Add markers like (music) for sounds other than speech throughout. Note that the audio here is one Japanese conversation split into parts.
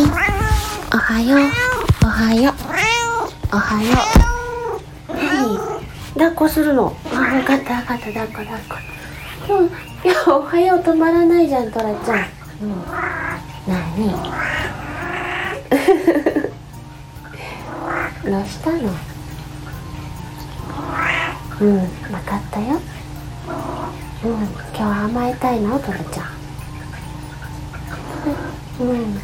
よおはよおはよはい抱っこするの？あ分かった分かった抱っこ抱っこ。今日いやおはよう止まらないじゃんトラちゃん。うん。何？(laughs) どうしたの？うん分かったよ。うん今日は甘えたいの？トラちゃん。うん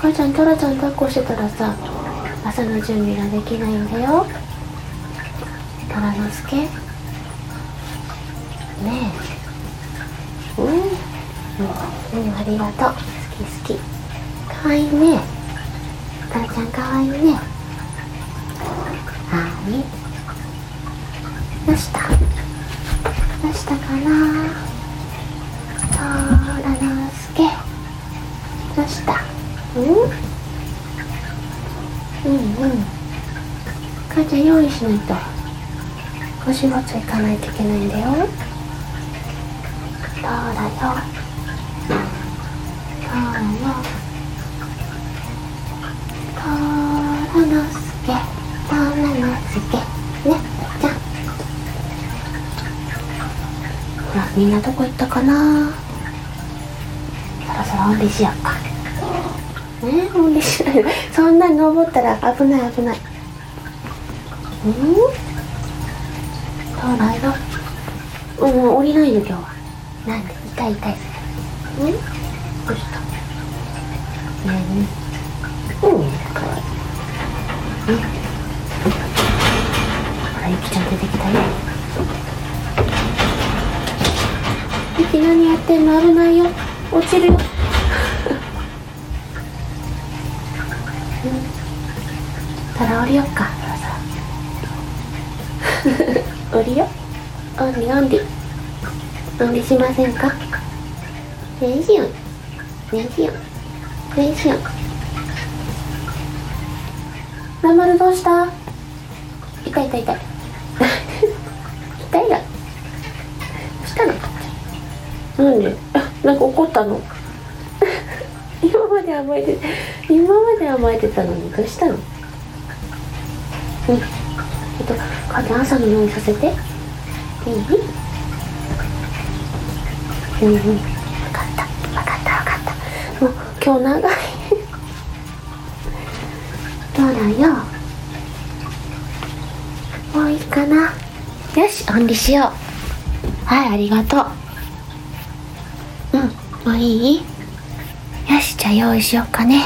母ちゃんトラちゃん抱っこしてたらさ朝の準備ができないんだよ。トラのすけねえ。うん。うん、ありがとう。好き好き。かわいいね。トラちゃんかわいいねはいどうした。どうしたかな。トラのすけどうした。うんうん。うん母ちゃん用意しないと。お仕事行かないといけないんだよ。そうだよ。そうだよトラのすけトラのすけねじゃんほらみんなどこ行ったかなそろそろおんりしようかねおん。りしないそん。なに登ったら危ない危ないうん。そうだようん。降りないよ今日はなん。で痛い痛いうん。どうしたねうん。かわいいほらゆきちゃん。出てきたよゆき何やってん。の危ないよ落ちるよたら降りよっか。(laughs) 降りよ？おんりおんりおんりしませんか？ねえしよん。ねえしよん。ねえしよん。まんまるどうした？痛い痛い痛い。(laughs) 痛いだどうしたの？なんで？あ (laughs) なんか怒ったの？まで甘えて今まで甘えてたのにどうしたの？うん。えっと母ちゃん朝の用意させて。いいうんうん。分かった。分かった分かった。もう今日長い。どうだよ？もういいかな？よしおんりしよう。はいありがとう。うん。もういい？よしじゃあ用意しようかね。